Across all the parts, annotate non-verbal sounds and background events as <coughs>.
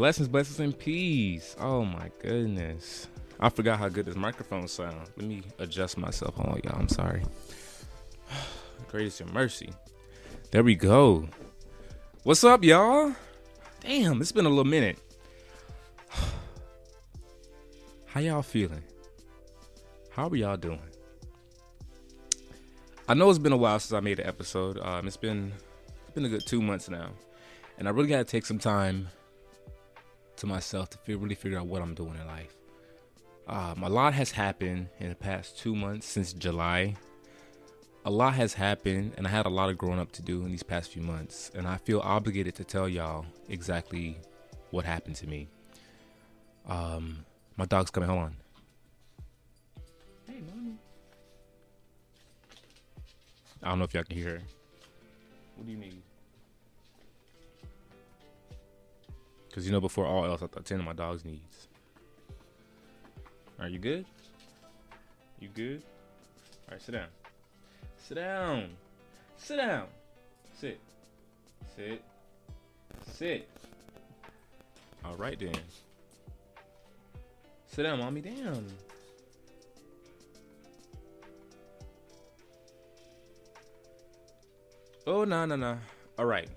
Blessings, blessings and peace. Oh my goodness. I forgot how good this microphone sounds. Let me adjust myself. Hold on, y'all. I'm sorry. <sighs> Greatest your mercy. There we go. What's up, y'all? Damn, it's been a little minute. <sighs> How y'all feeling? How are y'all doing? I know it's been a while since I made an episode. Um, it's been it's been a good two months now, and I really got to take some time to myself to feel, really figure out what I'm doing in life. Um, a lot has happened in the past two months since July. A lot has happened, and I had a lot of growing up to do in these past few months, and I feel obligated to tell y'all exactly what happened to me. Um, my dog's coming. Hold on. Hey, mommy. I don't know if y'all can hear her. What do you need? Because you know, before all else, I thought 10 my dog's needs. Are you good? You good? All right, sit down. Sit down. Sit down. Sit. Sit. Sit. All right, then. Sit down, mommy. Damn. Oh, no, no, no. All right.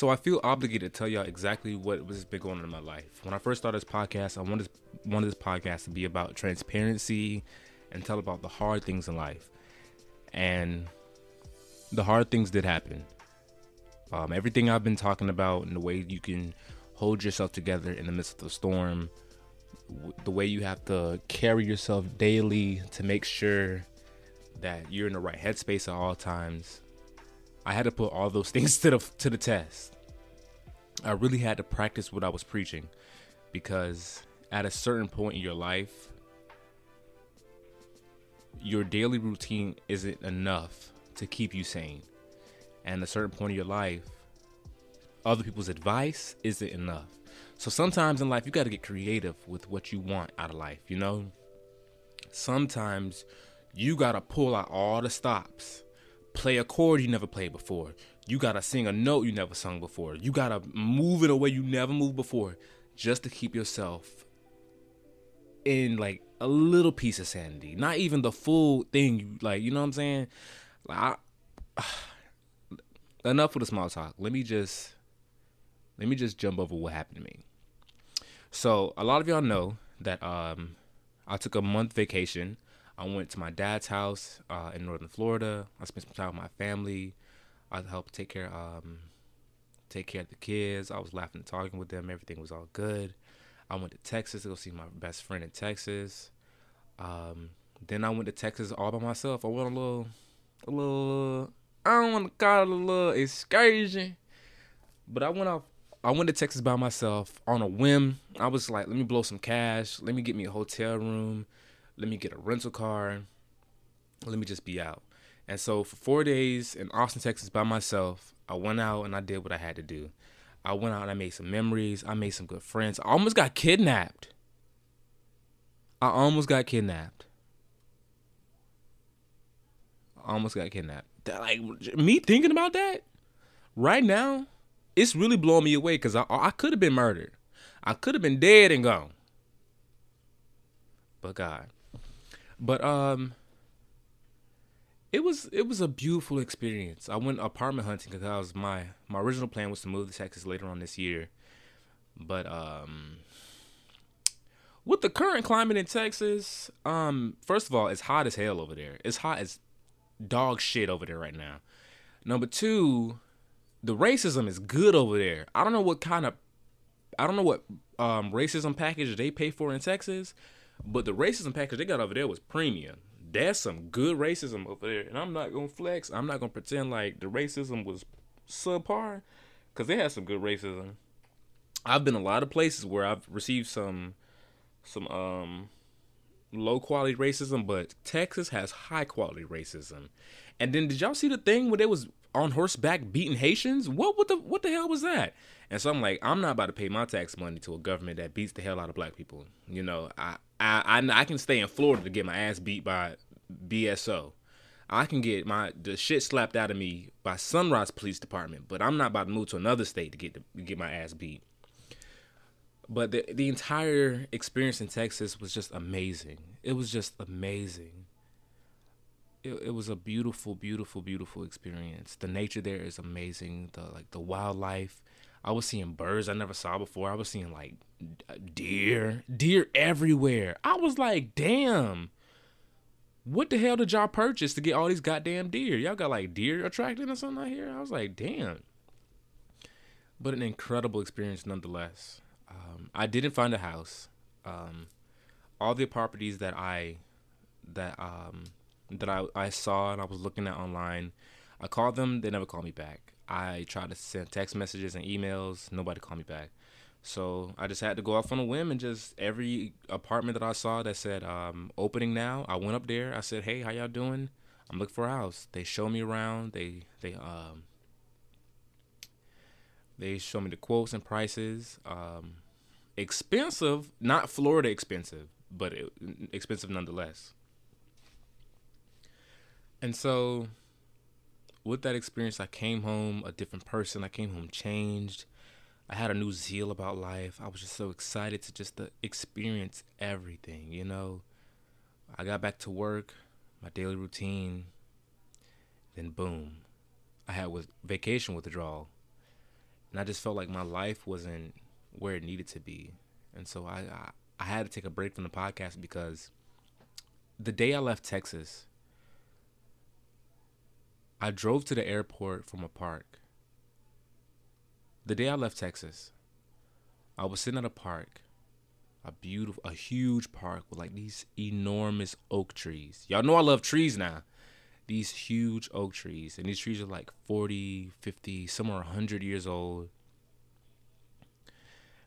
So I feel obligated to tell y'all exactly what was been going on in my life. When I first started this podcast, I wanted wanted this podcast to be about transparency and tell about the hard things in life. And the hard things did happen. Um, everything I've been talking about and the way you can hold yourself together in the midst of the storm, w- the way you have to carry yourself daily to make sure that you're in the right headspace at all times. I had to put all those <laughs> things to the to the test. I really had to practice what I was preaching because at a certain point in your life your daily routine isn't enough to keep you sane. And at a certain point in your life other people's advice isn't enough. So sometimes in life you got to get creative with what you want out of life, you know? Sometimes you got to pull out all the stops play a chord you never played before. You gotta sing a note you never sung before. You gotta move in a way you never moved before just to keep yourself in like a little piece of sanity. Not even the full thing like, you know what I'm saying? Like I, <sighs> enough with the small talk. Let me just let me just jump over what happened to me. So a lot of y'all know that um I took a month vacation I went to my dad's house uh, in northern Florida. I spent some time with my family. I helped take care um, take care of the kids. I was laughing and talking with them. Everything was all good. I went to Texas to go see my best friend in Texas. Um, then I went to Texas all by myself. I went a little, a little. I don't want to call it a little excursion, but I went off. I went to Texas by myself on a whim. I was like, let me blow some cash. Let me get me a hotel room let me get a rental car, let me just be out. And so for four days in Austin, Texas by myself, I went out and I did what I had to do. I went out and I made some memories. I made some good friends. I almost got kidnapped. I almost got kidnapped. I almost got kidnapped. That, like me thinking about that right now, it's really blowing me away because I I could have been murdered. I could have been dead and gone. But God. But um it was it was a beautiful experience. I went apartment hunting because that was my my original plan was to move to Texas later on this year. But um, with the current climate in Texas, um, first of all, it's hot as hell over there. It's hot as dog shit over there right now. Number two, the racism is good over there. I don't know what kind of, I don't know what um, racism package they pay for in Texas, but the racism package they got over there was premium. That's some good racism over there, and I'm not gonna flex. I'm not gonna pretend like the racism was subpar, cause they had some good racism. I've been a lot of places where I've received some some um low quality racism, but Texas has high quality racism. And then did y'all see the thing where they was on horseback beating Haitians? What what the what the hell was that? And so I'm like, I'm not about to pay my tax money to a government that beats the hell out of black people. You know, I I I, I can stay in Florida to get my ass beat by BSO. I can get my the shit slapped out of me by Sunrise Police Department, but I'm not about to move to another state to get to get my ass beat. But the the entire experience in Texas was just amazing. It was just amazing. It, it was a beautiful, beautiful, beautiful experience. The nature there is amazing. The like the wildlife. I was seeing birds I never saw before. I was seeing like deer, deer everywhere. I was like, damn. What the hell did y'all purchase to get all these goddamn deer? Y'all got like deer attracting or something out here? I was like, damn. But an incredible experience nonetheless. Um, I didn't find a house. Um, all the properties that I that um, that I, I saw and I was looking at online, I called them. They never called me back. I tried to send text messages and emails. Nobody called me back. So I just had to go off on a whim and just every apartment that I saw that said um, opening now, I went up there. I said, "Hey, how y'all doing? I'm looking for a house." They show me around. They they um they show me the quotes and prices. Um, expensive, not Florida expensive, but it, expensive nonetheless. And so, with that experience, I came home a different person. I came home changed. I had a new zeal about life. I was just so excited to just to uh, experience everything, you know. I got back to work, my daily routine. Then boom, I had with vacation withdrawal, and I just felt like my life wasn't where it needed to be, and so I, I I had to take a break from the podcast because the day I left Texas, I drove to the airport from a park the day I left Texas, I was sitting at a park, a beautiful, a huge park with like these enormous oak trees. Y'all know I love trees now. These huge oak trees, and these trees are like 40, 50, some are 100 years old.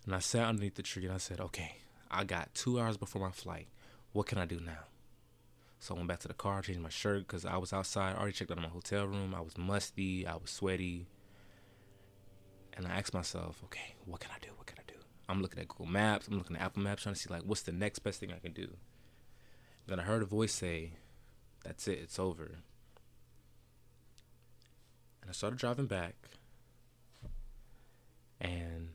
And I sat underneath the tree and I said, okay, I got two hours before my flight. What can I do now? So I went back to the car, changed my shirt because I was outside. I already checked out of my hotel room. I was musty. I was sweaty and I asked myself, okay, what can I do? What can I do? I'm looking at Google Maps. I'm looking at Apple Maps, trying to see like what's the next best thing I can do. Then I heard a voice say, "That's it. It's over." And I started driving back, and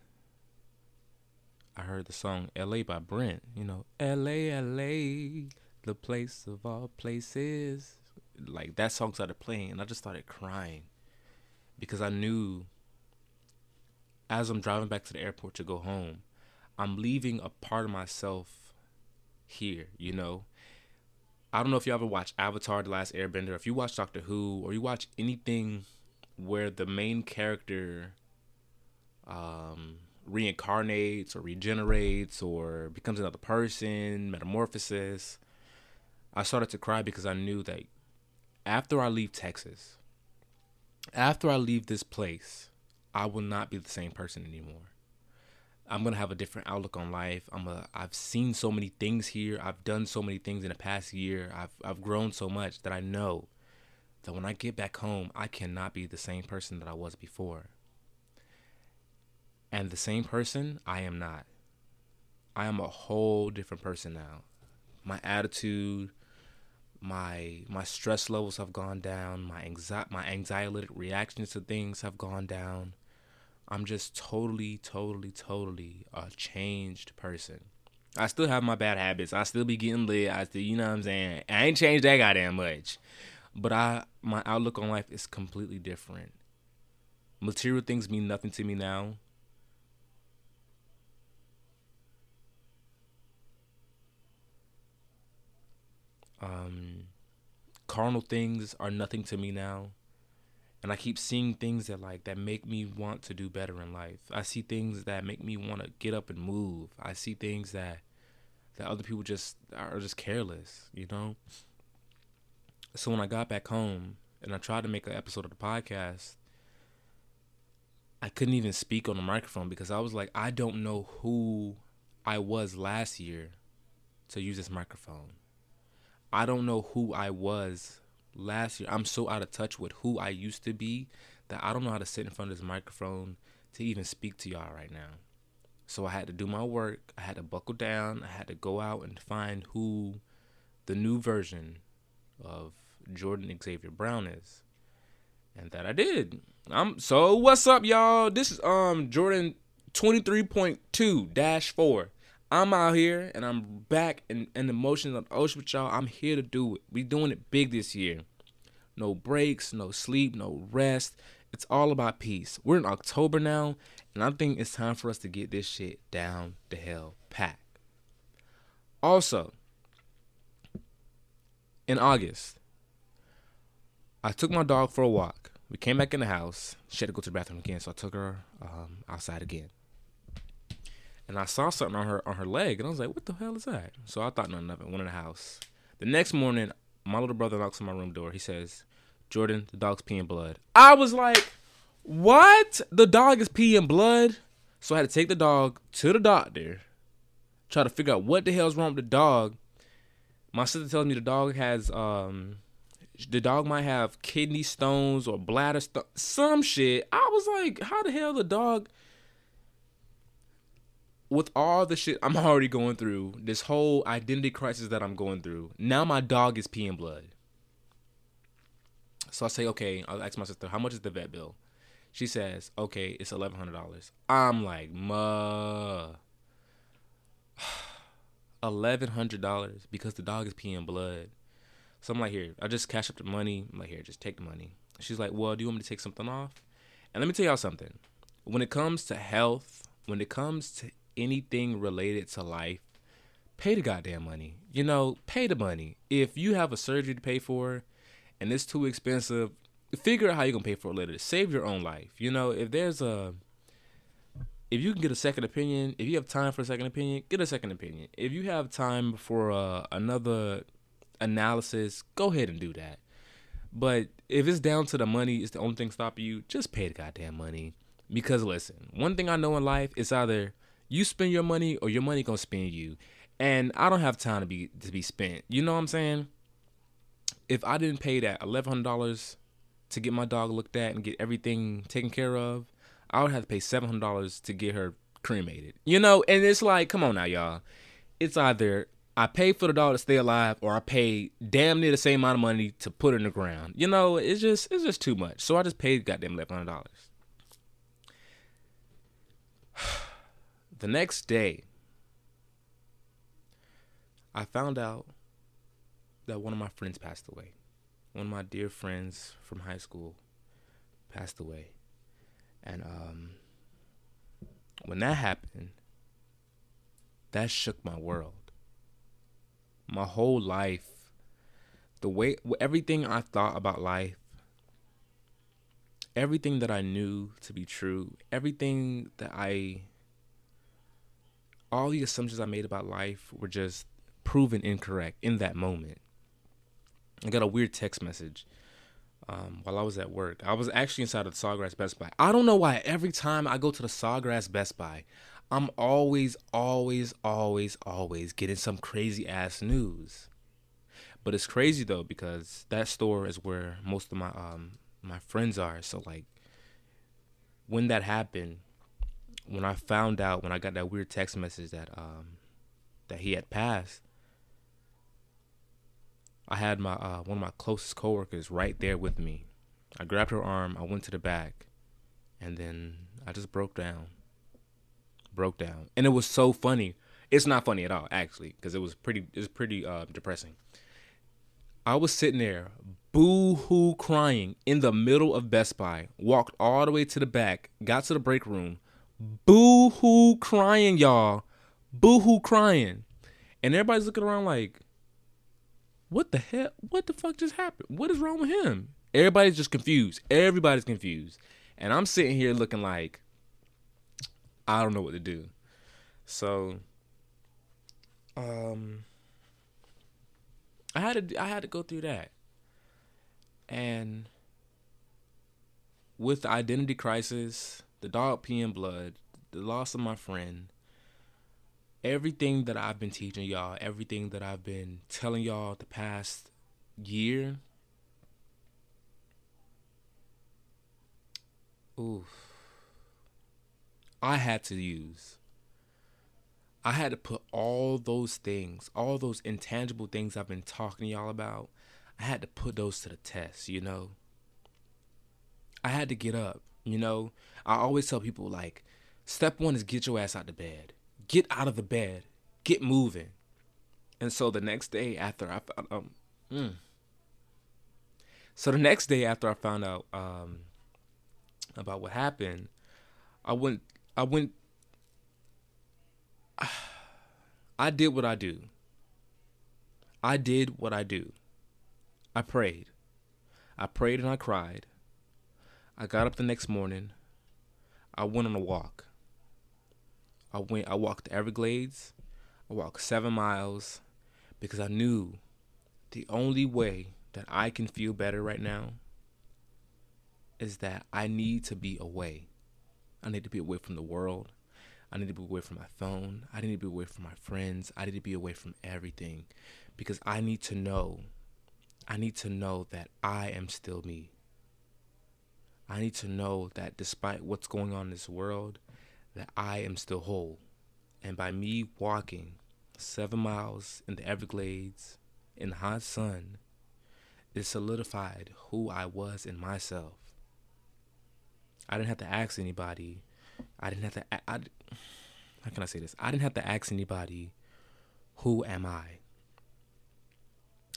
I heard the song "L.A." by Brent. You know, "L.A. L.A." the place of all places. Like that song started playing, and I just started crying because I knew as I'm driving back to the airport to go home, I'm leaving a part of myself here, you know. I don't know if you ever watch Avatar The Last Airbender, if you watch Doctor Who, or you watch anything where the main character um, reincarnates or regenerates or becomes another person, metamorphosis. I started to cry because I knew that after I leave Texas, after I leave this place, I will not be the same person anymore. I'm gonna have a different outlook on life. I'm a I've seen so many things here. I've done so many things in the past year. I've I've grown so much that I know that when I get back home, I cannot be the same person that I was before. And the same person, I am not. I am a whole different person now. My attitude, my my stress levels have gone down. My anxiety my anxiolytic reactions to things have gone down. I'm just totally totally totally a changed person. I still have my bad habits. I still be getting lit. I still you know what i'm saying? I ain't changed that goddamn much. But i my outlook on life is completely different. Material things mean nothing to me now Um, carnal things are nothing to me now. And I keep seeing things that like that make me want to do better in life. I see things that make me want to get up and move. I see things that that other people just are just careless, you know? So when I got back home and I tried to make an episode of the podcast, I couldn't even speak on the microphone because I was like, I don't know who I was last year to use this microphone. I don't know who I was last year. I'm so out of touch with who I used to be that I don't know how to sit in front of this microphone to even speak to y'all right now. So I had to do my work. I had to buckle down. I had to go out and find who the new version of Jordan Xavier Brown is. And that I did. I'm so what's up y'all? This is um Jordan 23.2-4. I'm out here and I'm back in, the motions of the ocean with y'all. I'm here to do it. We doing it big this year. No breaks, no sleep, no rest. It's all about peace. We're in October now, and I think it's time for us to get this shit down the hell pack. Also, in August, I took my dog for a walk. We came back in the house. She had to go to the bathroom again, so I took her um, outside again and I saw something on her on her leg, and I was like, "What the hell is that?" So I thought nothing of it. Went in the house. The next morning, my little brother knocks on my room door. He says, "Jordan, the dog's peeing blood." I was like, "What? The dog is peeing blood?" So I had to take the dog to the doctor, try to figure out what the hell's wrong with the dog. My sister tells me the dog has um the dog might have kidney stones or bladder st- some shit. I was like, how the hell the dog with all the shit I'm <laughs> already going through, this whole identity crisis that I'm going through, now my dog is peeing blood. So I say, okay, I'll ask my sister, how much is the vet bill? She says, okay, it's eleven hundred dollars. I'm like, ma, <sighs> eleven hundred dollars because the dog is peeing blood. So I'm like, here, I just cash up the money. I'm like, here, just take the money. She's like, well, do you want me to take something off? And let me tell y'all something. When it comes to health, when it comes to anything related to life, pay the goddamn money. You know, pay the money. If you have a surgery to pay for and it's too expensive, figure out how you're gonna pay for it later. Save your own life. You know, if there's a if you can get a second opinion, if you have time for a second opinion, get a second opinion. If you have time for uh, another analysis, go ahead and do that. But if it's down to the money, it's the only thing stopping you, just pay the goddamn money. Because listen, one thing I know in life is either you spend your money or your money gonna spend you. And I don't have time to be to be spent. You know what I'm saying? If I didn't pay that eleven hundred dollars to get my dog looked at and get everything taken care of, I would have to pay seven hundred dollars to get her cremated. You know, and it's like, come on now, y'all. It's either I pay for the dog to stay alive, or I pay damn near the same amount of money to put in the ground. You know, it's just it's just too much. So I just paid goddamn eleven hundred dollars. <sighs> <sighs> The next day, I found out that one of my friends passed away. One of my dear friends from high school passed away. And um, when that happened, that shook my world. My whole life, the way, everything I thought about life, everything that I knew to be true, everything that I all the assumptions I made about life were just proven incorrect in that moment. I got a weird text message um, while I was at work. I was actually inside of the Sawgrass Best Buy. I don't know why every time I go to the Sawgrass Best Buy, I'm always, always, always, always getting some crazy ass news. But it's crazy though because that store is where most of my um my friends are. So like when that happened, when I found out when I got that weird text message that um that he had passed, I had my uh, one of my closest coworkers right there with me. I grabbed her arm, I went to the back, and then I just broke down. Broke down, and it was so funny. It's not funny at all, actually, because it was pretty. It was pretty uh, depressing. I was sitting there, boo hoo crying in the middle of Best Buy. Walked all the way to the back, got to the break room, boo hoo crying, y'all. Boo hoo crying. And everybody's looking around like, what the hell? What the fuck just happened? What is wrong with him? Everybody's just confused. Everybody's confused. And I'm sitting here looking like I don't know what to do. So um I had to I had to go through that. And with the identity crisis, the dog peeing blood, the loss of my friend, everything that I've been teaching y'all, everything that I've been telling y'all the past year. Oof. I had to use. I had to put all those things, all those intangible things I've been talking y'all about, I had to put those to the test, you know? I had to get up, you know? I always tell people, like, step one is get your ass out the bed get out of the bed, get moving. And so the next day after I found um, mm. so the next day after I found out um, about what happened, I went I went <sighs> I did what I do. I did what I do. I prayed. I prayed and I cried. I got up the next morning. I went on a walk. I went I walked the Everglades. I walked 7 miles because I knew the only way that I can feel better right now is that I need to be away. I need to be away from the world. I need to be away from my phone. I need to be away from my friends. I need to be away from everything because I need to know. I need to know that I am still me. I need to know that despite what's going on in this world, that I am still whole. And by me walking seven miles in the Everglades in the hot sun, it solidified who I was in myself. I didn't have to ask anybody. I didn't have to. How can I say this? I didn't have to ask anybody, who am I?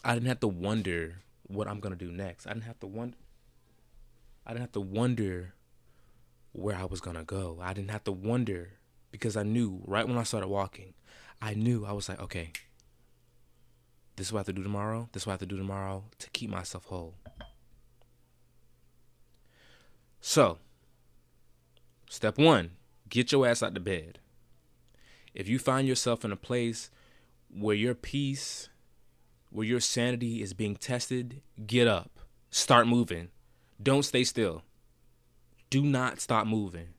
I didn't have to wonder what I'm gonna do next. I didn't have to wonder. I didn't have to wonder where I was gonna go. I didn't have to wonder because I knew right when I started walking, I knew I was like, okay, this is what I have to do tomorrow. This is what I have to do tomorrow to keep myself whole. So, step one, get your ass out the bed. If you find yourself in a place where your peace, where your sanity is being tested, get up. Start moving. Don't stay still do not stop moving.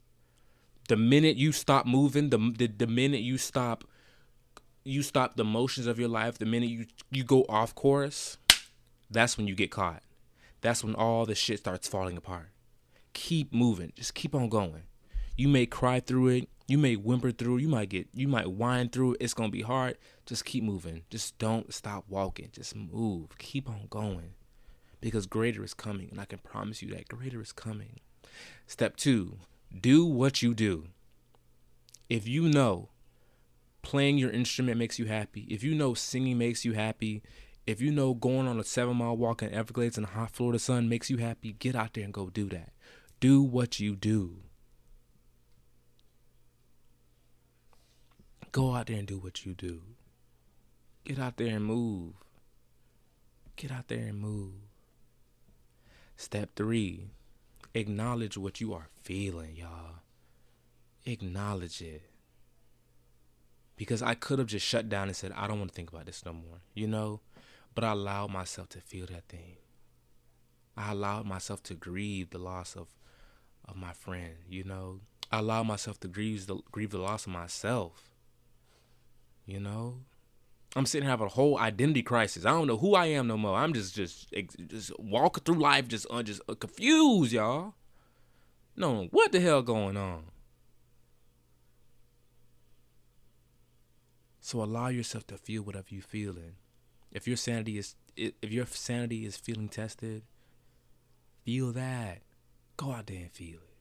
The minute you stop moving, the, the the minute you stop you stop the motions of your life, the minute you you go off course, that's when you get caught. That's when all the shit starts falling apart. Keep moving. Just keep on going. You may cry through it. You may whimper through. You might get. You might whine through. It. It's gonna be hard. Just keep moving. Just don't stop walking. Just move. Keep on going, because greater is coming, and I can promise you that greater is coming. Step two, do what you do. If you know playing your instrument makes you happy, if you know singing makes you happy, if you know going on a seven mile walk in Everglades in the hot Florida sun makes you happy, get out there and go do that. Do what you do. Go out there and do what you do. Get out there and move. Get out there and move. Step three Acknowledge what you are feeling, y'all. Acknowledge it. Because I could have just shut down and said, I don't want to think about this no more, you know? But I allowed myself to feel that thing. I allowed myself to grieve the loss of of my friend, you know? I allowed myself to grieve the grieve the loss of myself. You know? I'm sitting having a whole identity crisis. I don't know who I am no more. I'm just just just walking through life just uh, just uh, confused, y'all. No, what the hell going on? So allow yourself to feel whatever you're feeling. If your sanity is if your sanity is feeling tested, feel that. Go out there and feel it.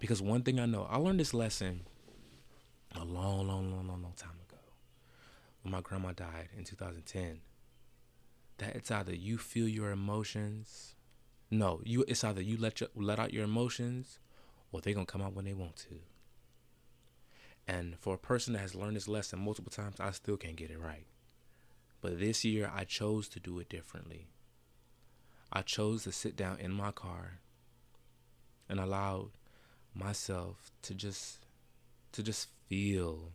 Because one thing I know, I learned this lesson a long, long, long, long, long time ago when my grandma died in 2010 that it's either you feel your emotions no you it's either you let your, let out your emotions or they're gonna come out when they want to and for a person that has learned this lesson multiple times i still can't get it right But this year, I chose to do it differently. I chose to sit down in my car and allowed myself to just to just feel.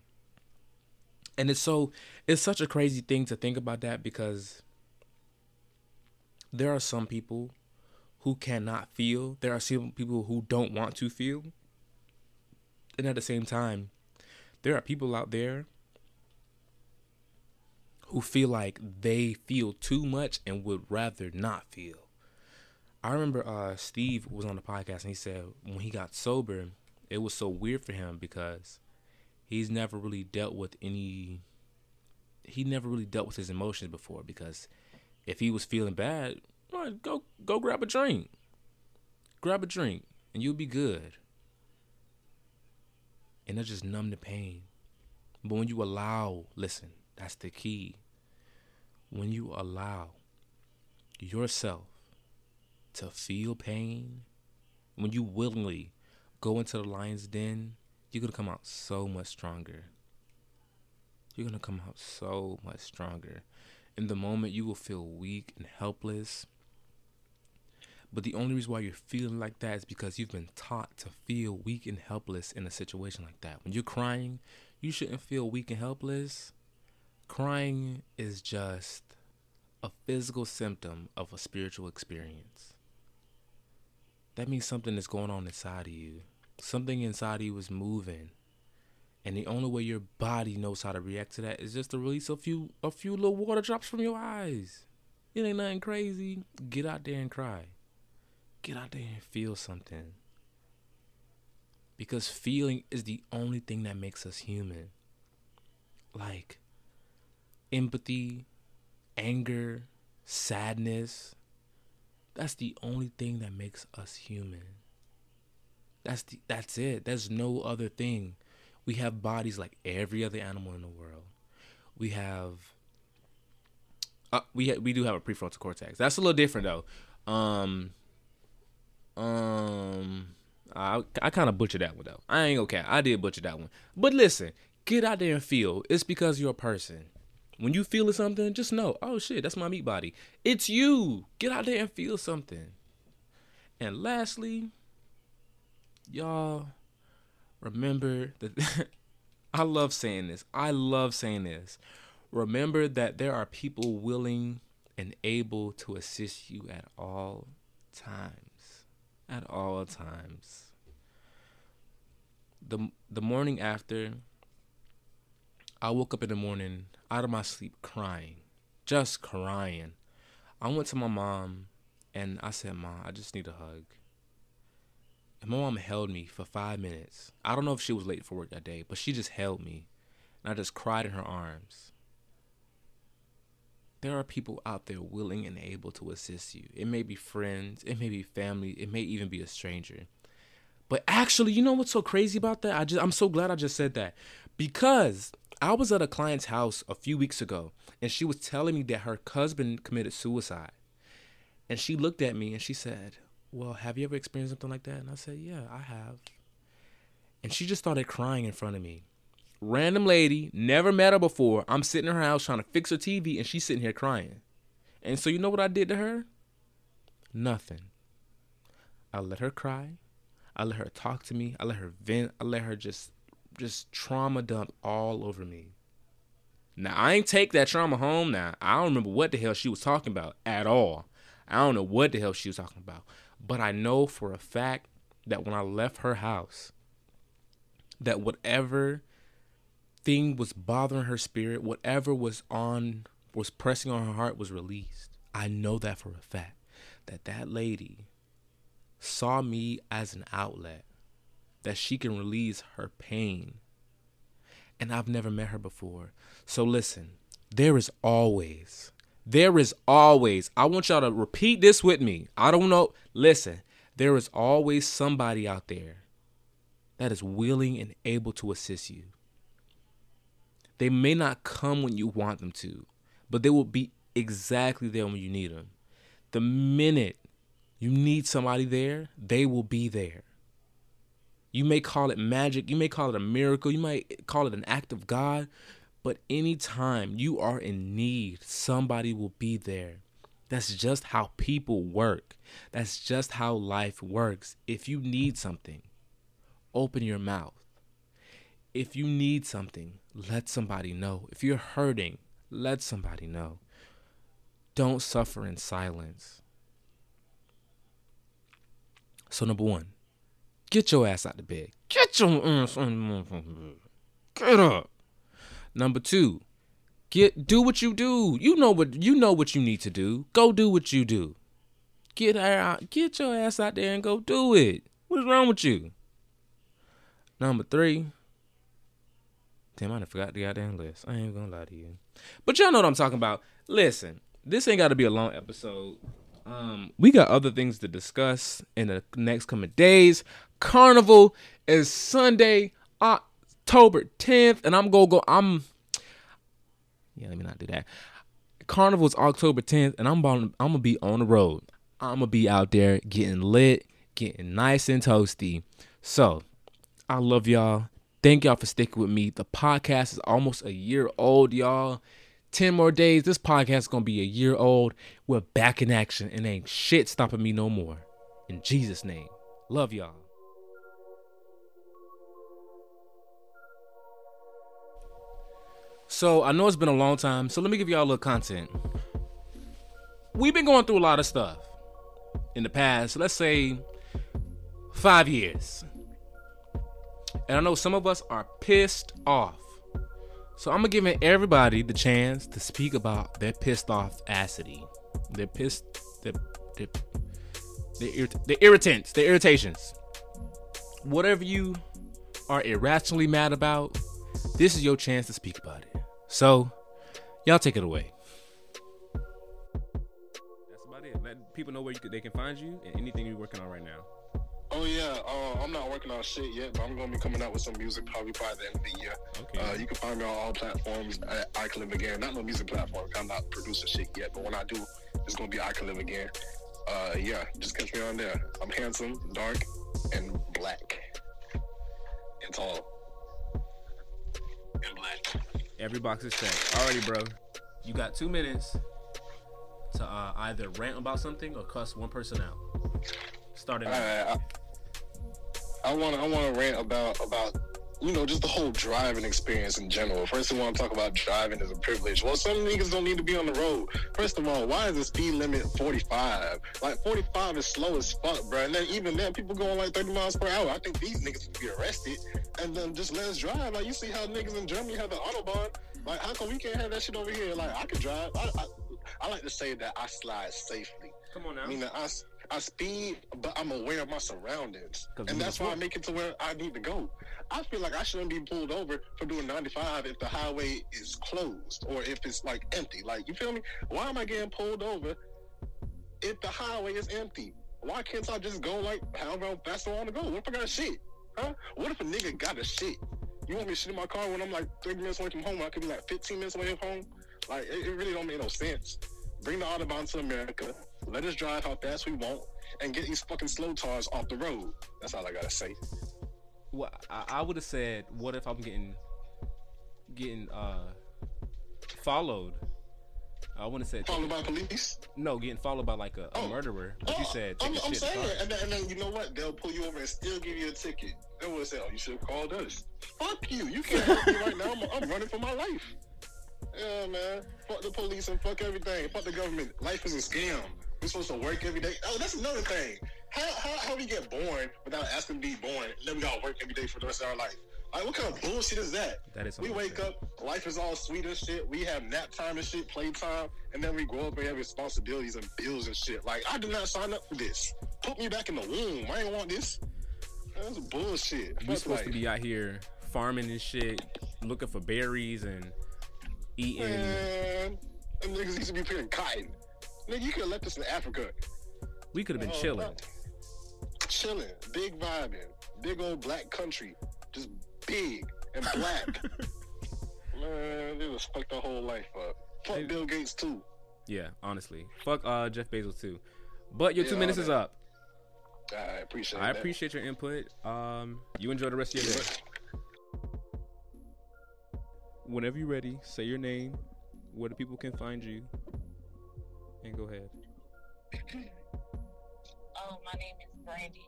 And it's so it's such a crazy thing to think about that because there are some people who cannot feel. There are some people who don't want to feel. And at the same time, there are people out there who feel like they feel too much and would rather not feel. I remember uh, Steve was on the podcast and he said when he got sober, it was so weird for him because he's never really dealt with any. He never really dealt with his emotions before because if he was feeling bad, go go grab a drink, grab a drink, and you'll be good. And it'll just numb the pain. But when you allow, listen, that's the key. When you allow yourself to feel pain, when you willingly go into the lion's den, you're to come out so much stronger. You're to come out so much stronger. In the moment, you will feel weak and helpless. But the only reason why you're feeling like that is because you've been taught to feel weak and helpless in a situation like that. When you're crying, you shouldn't feel weak and helpless. Crying is just a physical symptom of a spiritual experience. That means something is going on inside of you. Something inside you is moving. And the only way your body knows how to react to that is just to release a few a few little water drops from your eyes. It ain't nothing crazy. Get out there and cry. Get out there and feel something. Because feeling is the only thing that makes us human. Like empathy, anger, sadness. That's the only thing that makes us human. That's the, that's it. There's no other thing. We have bodies like every other animal in the world. We have uh, we ha- we do have a prefrontal cortex. That's a little different though. Um um I I kind of butchered that one though. I ain't okay. I did butcher that one. But listen, get out there and feel. It's because you're a person. When you feel something, just know, oh shit, that's my meat body. It's you. Get out there and feel something. And lastly, y'all remember that <laughs> I love saying this. I love saying this. Remember that there are people willing and able to assist you at all times. At all times. The the morning after I woke up in the morning out of my sleep crying. Just crying. I went to my mom and I said, "Mom, I just need a hug." And my mom held me for five minutes. I don't know if she was late for work that day, but she just held me. And I just cried in her arms. There are people out there willing and able to assist you. It may be friends, it may be family, it may even be a stranger. But actually, you know what's so crazy about that? I just I'm so glad I just said that. Because I was at a client's house a few weeks ago and she was telling me that her husband committed suicide. And she looked at me and she said, well, have you ever experienced something like that? And I said, yeah, I have. And she just started crying in front of me. Random lady, never met her before. I'm sitting in her house trying to fix her TV, and she's sitting here crying. And so, you know what I did to her? Nothing. I let her cry. I let her talk to me. I let her vent. I let her just, just trauma dump all over me. Now I ain't take that trauma home. Now I don't remember what the hell she was talking about at all. I don't know what the hell she was talking about. But I know for a fact that when I left her house, that whatever thing was bothering her spirit, whatever was on was pressing on her heart was released. I know that for a fact that that lady saw me as an outlet that she can release her pain. And I've never met her before. So listen, there is always there is always, I want y'all to repeat this with me. I don't know. Listen, there is always somebody out there that is willing and able to assist you. They may not come when you want them to, but they will be exactly there when you need them. The minute you need somebody there, they will be there. You may call it magic, you may call it a miracle, you might call it an act of God, But anytime you are in need, somebody will be there. That's just how people work. That's just how life works. If you need something, open your mouth. If you need something, let somebody know. If you're hurting, let somebody know. Don't suffer in silence. So, number one, get your ass out of bed. Get your ass on Get up. Number two, get do what you do. You know what you know what you need to do. Go do what you do. Get out, get your ass out there and go do it. What's wrong with you? Number three. Damn, I forgot the goddamn list. I ain't gonna lie to you. But y'all know what I'm talking about. Listen, this ain't gotta be a long episode. Um, we got other things to discuss in the next coming days. Carnival is Sunday, October 10th, and I'm gonna go. I'm yeah, let me not do that. Carnival is October 10th, and I'm on, I'm gonna be on the road. I'm gonna be out there getting lit, getting nice and toasty. So, I love y'all. Thank y'all for sticking with me. The podcast is almost a year old, y'all. 10 more days, this podcast is gonna be a year old. We're back in action, and ain't shit stopping me no more. In Jesus' name. Love y'all. So I know it's been a long time, so let me give y'all a little content. We've been going through a lot of stuff in the past, let's say five years. And I know some of us are pissed off. So I'm give everybody the chance to speak about their pissed off acity. Their pissed their their irritants, their irritations. Whatever you are irrationally mad about, this is your chance to speak about it. So, y'all take it away. That's about it. Let people know where you could, they can find you and anything you're working on right now. Oh yeah, uh, I'm not working on shit yet, but I'm gonna be coming out with some music probably by the end of the year. Okay. Uh, you can find me on all platforms at I Can Live Again. Not no music platform. I'm not producing shit yet, but when I do, it's gonna be I Can Live Again. Uh, yeah, just catch me on there. I'm handsome, dark, and black, and tall, and black. Every box is checked. Alrighty, bro. You got two minutes to uh, either rant about something or cuss one person out. Starting. All right, I, I want to I want to rant about about you know just the whole driving experience in general. First of all, I'm talking about driving as a privilege. Well, some niggas don't need to be on the road. First of all, why is the speed limit 45? Like 45 is slow as fuck, bro. And then even then, people going like 30 miles per hour. I think these niggas would be arrested and then just let us drive. Like you see how niggas in Germany have the autobahn. Like how come we can't have that shit over here? Like I can drive. I, I, I like to say that I slide safely. Come on now. I mean, I, I speed, but I'm aware of my surroundings, and that's why I make it to where I need to go. I feel like I shouldn't be pulled over for doing 95 if the highway is closed or if it's like empty. Like, you feel me? Why am I getting pulled over if the highway is empty? Why can't I just go like however fast I want to go? What if I got a shit? Huh? What if a nigga got a shit? You want me to shit in my car when I'm like 30 minutes away from home? I could be like 15 minutes away from home. Like, it, it really don't make no sense. Bring the Autobahn to America. Let us drive how fast we want and get these fucking slow cars off the road. That's all I gotta say. Well, I, I would have said, what if I'm getting getting uh followed? I wouldn't say Followed by police. no, getting followed by like a, a Oh. murderer. But you Oh, said I'm, take I'm saying, and then, and then you know what? They'll pull you over and still give you a ticket. They will say, "Oh, you should have called us." Fuck you! You can't help me right now. I'm, I'm running for my life. Yeah, man. Fuck the police and fuck everything. Fuck the government. Life is a scam. We're supposed to work every day. Oh, that's another thing. How how, how we get born without asking to be born, and then we gotta work every day for the rest of our life? Like, what kind of bullshit is that? That is We wake up, life is all sweet and shit. We have nap time and shit, playtime, and then we grow up and have responsibilities and bills and shit. Like, I did not sign up for this. Put me back in the womb. I ain't want this. That's bullshit. We supposed to be out here farming and shit, looking for berries and eating. Man, them niggas used to be picking cotton. Nigga, you could have left us in Africa. We could have been Oh, chilling. no. Chilling, big vibing, big old black country, just big and black. <laughs> Man, they just fucked our whole life up. Fuck. Bill Gates too. Yeah, honestly. Fuck uh Jeff Bezos too. But your Yeah, two minutes is up. I appreciate I that. appreciate your input. Um, you enjoy the rest of your day. Whenever you're ready, say your name, where the people can find you, and go ahead. <coughs> Oh, my name is Brandy.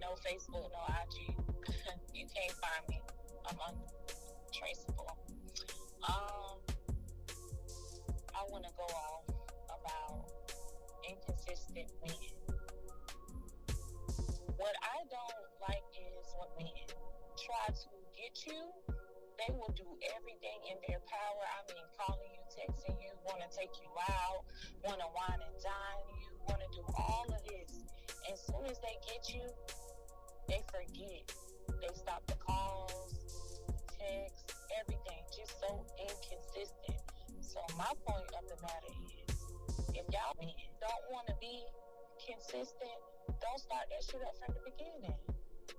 No Facebook, no IG. <laughs> you can't find me. I'm untraceable. Um, I want to go off about inconsistent men. What I don't like is when men try to get you they will do everything in their power. I mean, calling you, texting you, want to take you out, want to wine and dine you, want to do all of this. As soon as they get you, they forget. They stop the calls, texts, everything. Just so inconsistent. So my point of the matter is, if y'all don't want to be consistent, don't start that shit up from the beginning.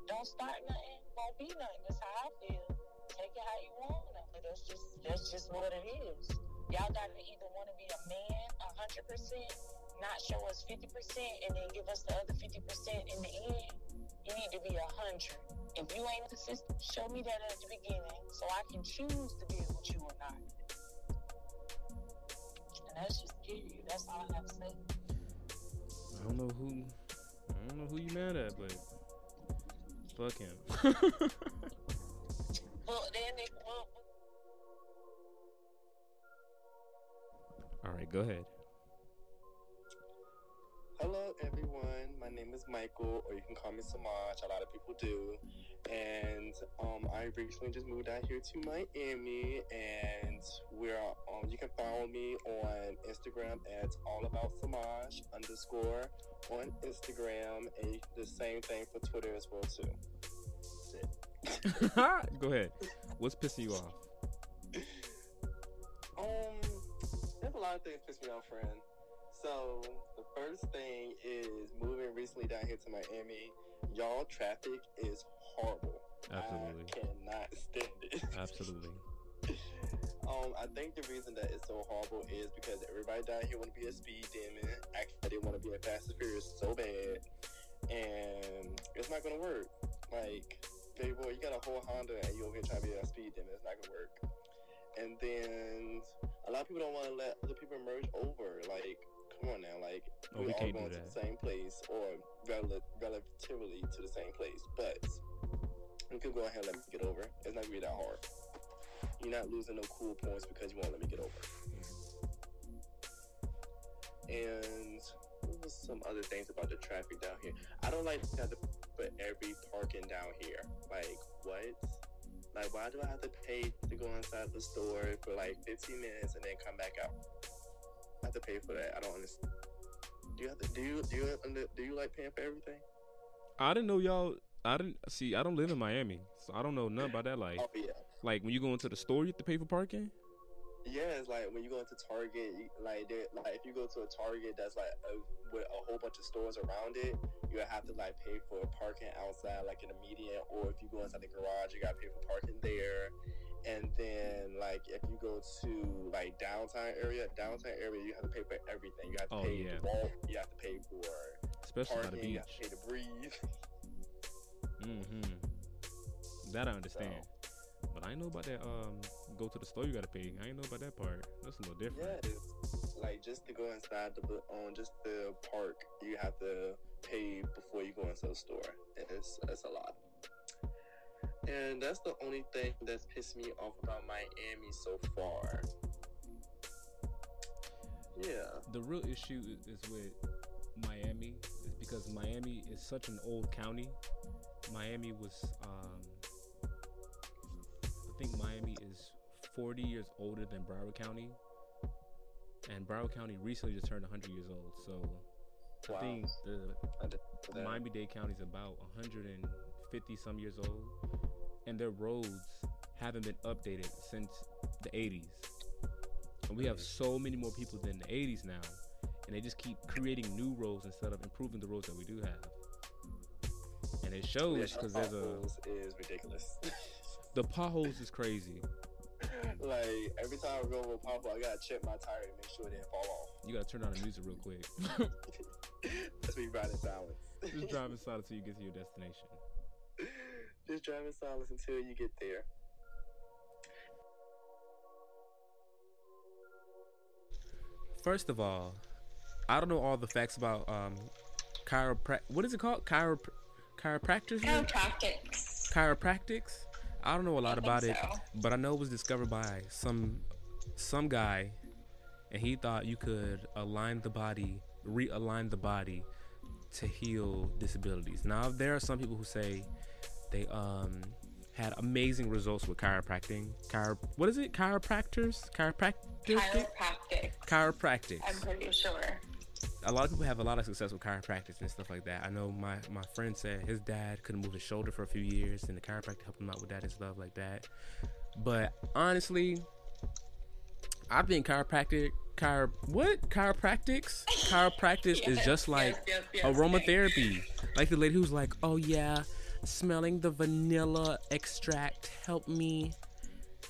Don't start nothing, won't be nothing. That's how I feel take it how you want it. That's just that's just what it is. Y'all gotta either want to be a man hundred percent, not show us fifty percent, and then give us the other fifty percent in the end. You need to be a hundred. If you ain't consistent, show me that at the beginning, so I can choose to be with you or not. And that's just period. That's all I have to say. I don't know who. I don't know who you mad at, but fuck him. <laughs> Well, then they, well, All right, go ahead. Hello, everyone. My name is Michael, or you can call me Samaj. A lot of people do. And um, I recently just moved out here to Miami, and we're um, you can follow me on Instagram at all about Samaj underscore on Instagram, and the same thing for Twitter as well too. That's it. <laughs> Go ahead. What's pissing you off? Um, there's a lot of things piss me off, friend. So the first thing is moving recently down here to Miami. Y'all traffic is horrible. Absolutely. I cannot stand it. Absolutely. <laughs> um, I think the reason that it's so horrible is because everybody down here want to be a speed demon. Actually, they want to be a Fast and Furious so bad, and it's not gonna work. Like boy, you got a whole Honda and you over here trying to be a speed demon. It's not gonna work. And then a lot of people don't want to let other people merge over. Like, come on now, like oh, we, we all going to the same place or rel- relatively to the same place, but you can go ahead and let me get over. It's not gonna be that hard. You're not losing no cool points because you won't let me get over. And what was some other things about the traffic down here? I don't like to have put every parking down here. Like what? Like why do I have to pay to go inside the store for like 15 minutes and then come back out? I have to pay for that. I don't understand. Do you have to? Do you do you do you like paying for everything? I didn't know y'all. I didn't see. I don't live in Miami, so I don't know nothing about that life. <laughs> Oh yeah. Like when you go into the store, you have to pay for parking. Yeah, it's like when you go into Target, like like if you go to a Target that's like a, with a whole bunch of stores around it, you have to like pay for parking outside, like in the median, or if you go inside the garage, you gotta pay for parking there. And then like if you go to like downtown area, downtown area, you have to pay for everything. You have to oh, pay yeah. to walk, you have to pay for especially parking, the beach. you have to pay to breathe. mm-hmm. That I <laughs> understand. So, but I know about that. Um, go to the store, you gotta pay. I ain't know about that part. That's a little different. Yeah, it's like just to go inside the on um, just the park, you have to pay before you go into the store. It's it's a lot. And that's the only thing that's pissed me off about Miami so far. Yeah. The real issue is with Miami is because Miami is such an old county. Miami was um, think Miami is 40 years older than Broward County, and Broward County recently just turned 100 years old. So wow. I think the Miami Dade County is about 150 some years old, and their roads haven't been updated since the 80s. And we have so many more people than the 80s now, and they just keep creating new roads instead of improving the roads that we do have. And it shows because there's a is ridiculous. <laughs> The potholes is crazy. <laughs> like every time I go over a pothole, I gotta check my tire to make sure it didn't fall off. You gotta turn on the music real quick. <laughs> That's be riding silence. <laughs> Just driving silence until you get to your destination. Just driving silence until you get there. First of all, I don't know all the facts about um, chiropractic. What is it called? Chiropr- chiropractic? Chiropractics. Chiropractics. I don't know a lot about it, but I know it was discovered by some some guy, and he thought you could align the body, realign the body, to heal disabilities. Now there are some people who say they um had amazing results with chiropractic. Chiro- what is it? Chiropractors? Chiropractic? Chiropractic. Chiropractics I'm pretty sure. A lot of people have a lot of success with chiropractic and stuff like that. I know my my friend said his dad couldn't move his shoulder for a few years, and the chiropractor helped him out with that and stuff like that. But honestly, I think chiropractic, chiro what chiropractics, chiropractic <laughs> is just like yes, yes, yes, aromatherapy. Like the lady who's like, "Oh yeah, smelling the vanilla extract helped me."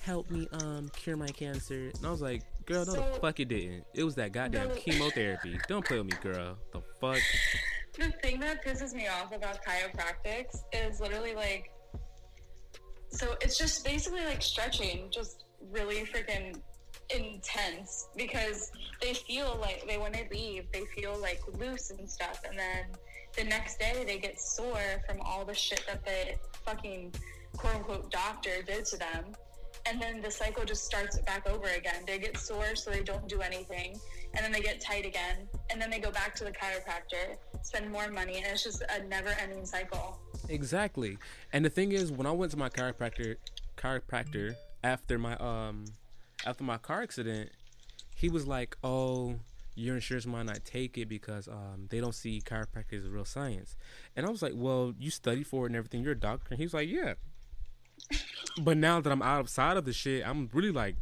Help me um cure my cancer. And I was like, girl, no the fuck it didn't. It was that goddamn chemotherapy. Don't play with me, girl. The fuck? <laughs> The thing that pisses me off about chiropractics is literally like, so it's just basically like stretching, just really freaking intense because they feel like they when they leave they feel like loose and stuff and then the next day they get sore from all the shit that the fucking quote unquote doctor did to them and then the cycle just starts back over again they get sore so they don't do anything and then they get tight again and then they go back to the chiropractor spend more money and it's just a never ending cycle Exactly. And the thing is, when I went to my chiropractor, chiropractor after my um after my car accident, he was like, "Oh, your insurance might not take it because um they don't see chiropractic as real science." And I was like, "Well, you study for it and everything. You're a doctor." And he was like, "Yeah." But now that I'm outside of the shit, I'm really like,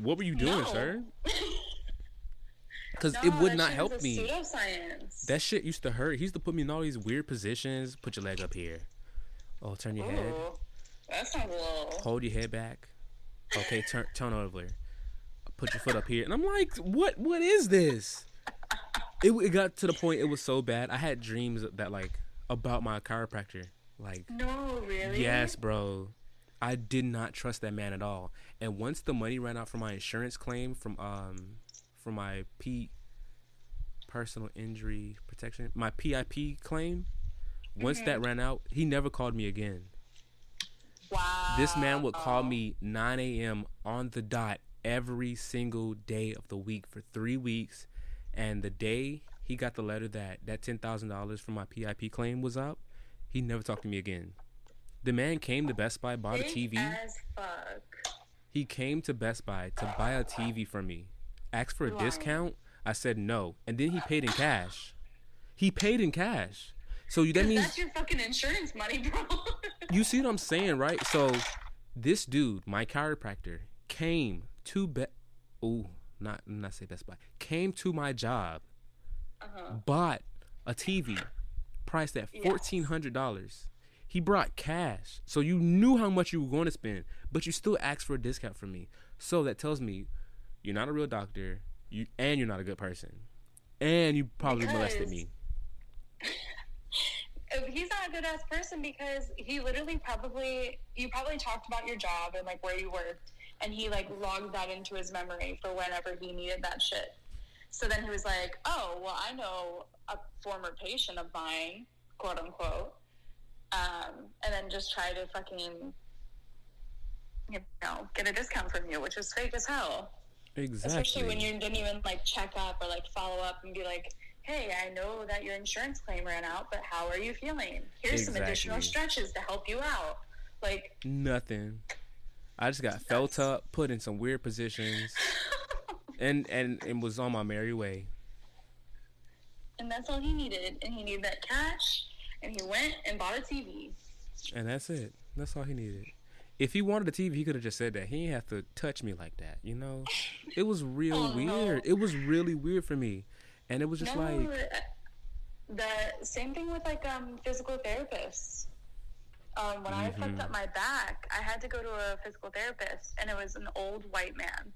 "What were you doing, No. sir?" <laughs> Because No, it would not help me. pseudoscience That shit used to hurt. He used to put me in all these weird positions. Put your leg up here. Oh, turn your head. Ooh, that sounds a little Hold your head back. Okay, turn turn over. Put your foot up here. And I'm like, what? What is this? It, it got to the point. It was so bad. I had dreams that like about my chiropractor. Like, no really yes, bro. I did not trust that man at all. And once the money ran out for my insurance claim from um from my P personal injury protection, my PIP claim, once that ran out, he never called me again. wow This man would call me 9 a.m. on the dot every single day of the week for three weeks. And the day he got the letter that that $10,000 for my PIP claim was up, he never talked to me again. The man came to Best Buy, bought a TV. as fuck He came to Best Buy to buy a TV for me. Asked for a discount. I said no. And then he paid in cash. He paid in cash. So that means that's your fucking insurance money bro <laughs> you see what I'm saying, right? So this dude, my chiropractor, came to Best. oh, not not say Best Buy, came to my job, Uh-huh. bought a TV, priced at fourteen hundred dollars. He brought cash, so you knew how much you were going to spend, but you still asked for a discount from me. So that tells me you're not a real doctor, you and you're not a good person, and you probably molested me. <laughs> He's not a good ass person because he literally probably you probably talked about your job and like where you worked and he like logged that into his memory for whenever he needed that shit. So then he was like, "Oh, well, I know a former patient of mine, quote unquote," um, and then just try to fucking, you know, get a discount from you, which is fake as hell. Exactly. Especially when you didn't even like check up or like follow up and be like, "Hey, I know that your insurance claim ran out, but how are you feeling? Here's some additional stretches to help you out." Like, Nothing. I just got felt up, put in some weird positions, <laughs> and and and was on my merry way. and that's all he needed, and he needed that cash, and he went and bought a TV. And that's it. That's all he needed. If he wanted a TV, he could have just said that. He didn't have to touch me like that. You know, it was real Oh, no. weird. It was really weird for me, and it was just no, like, uh, the same thing with like um physical therapists. Um, when I Mm-hmm. fucked up my back, I had to go to a physical therapist, and it was an old white man,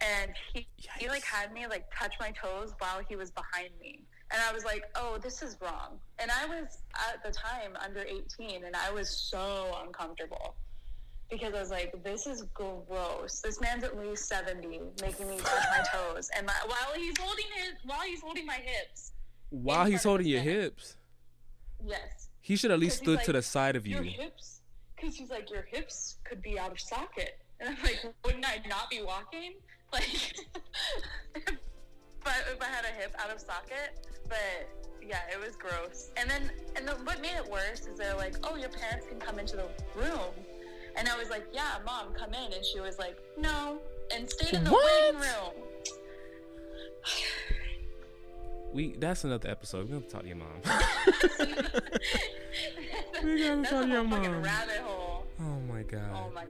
and he he like had me like touch my toes while he was behind me, and I was like, oh, this is wrong. And I was at the time under eighteen, and I was so uncomfortable. because I was like, this is gross. This man's at least seventy, making me touch my <laughs> toes, and my, while he's holding his while he's holding my hips. While he's holding your hips, Yes. he should at least stood to the side of you Your you. hips, because he's like, your hips could be out of socket, and I'm like, wouldn't I not be walking? <laughs> Like, but <laughs> if I had a hip out of socket, but yeah, it was gross. And then, and the, what made it worse is they're like, oh, your parents can come into the room, and I was like, yeah, mom, come in, and she was like, no, and stayed in the What? waiting room. We that's another episode. We're gonna talk to your mom. <laughs> That's We gotta talk to your mom. rabbit hole. oh my god. Oh my.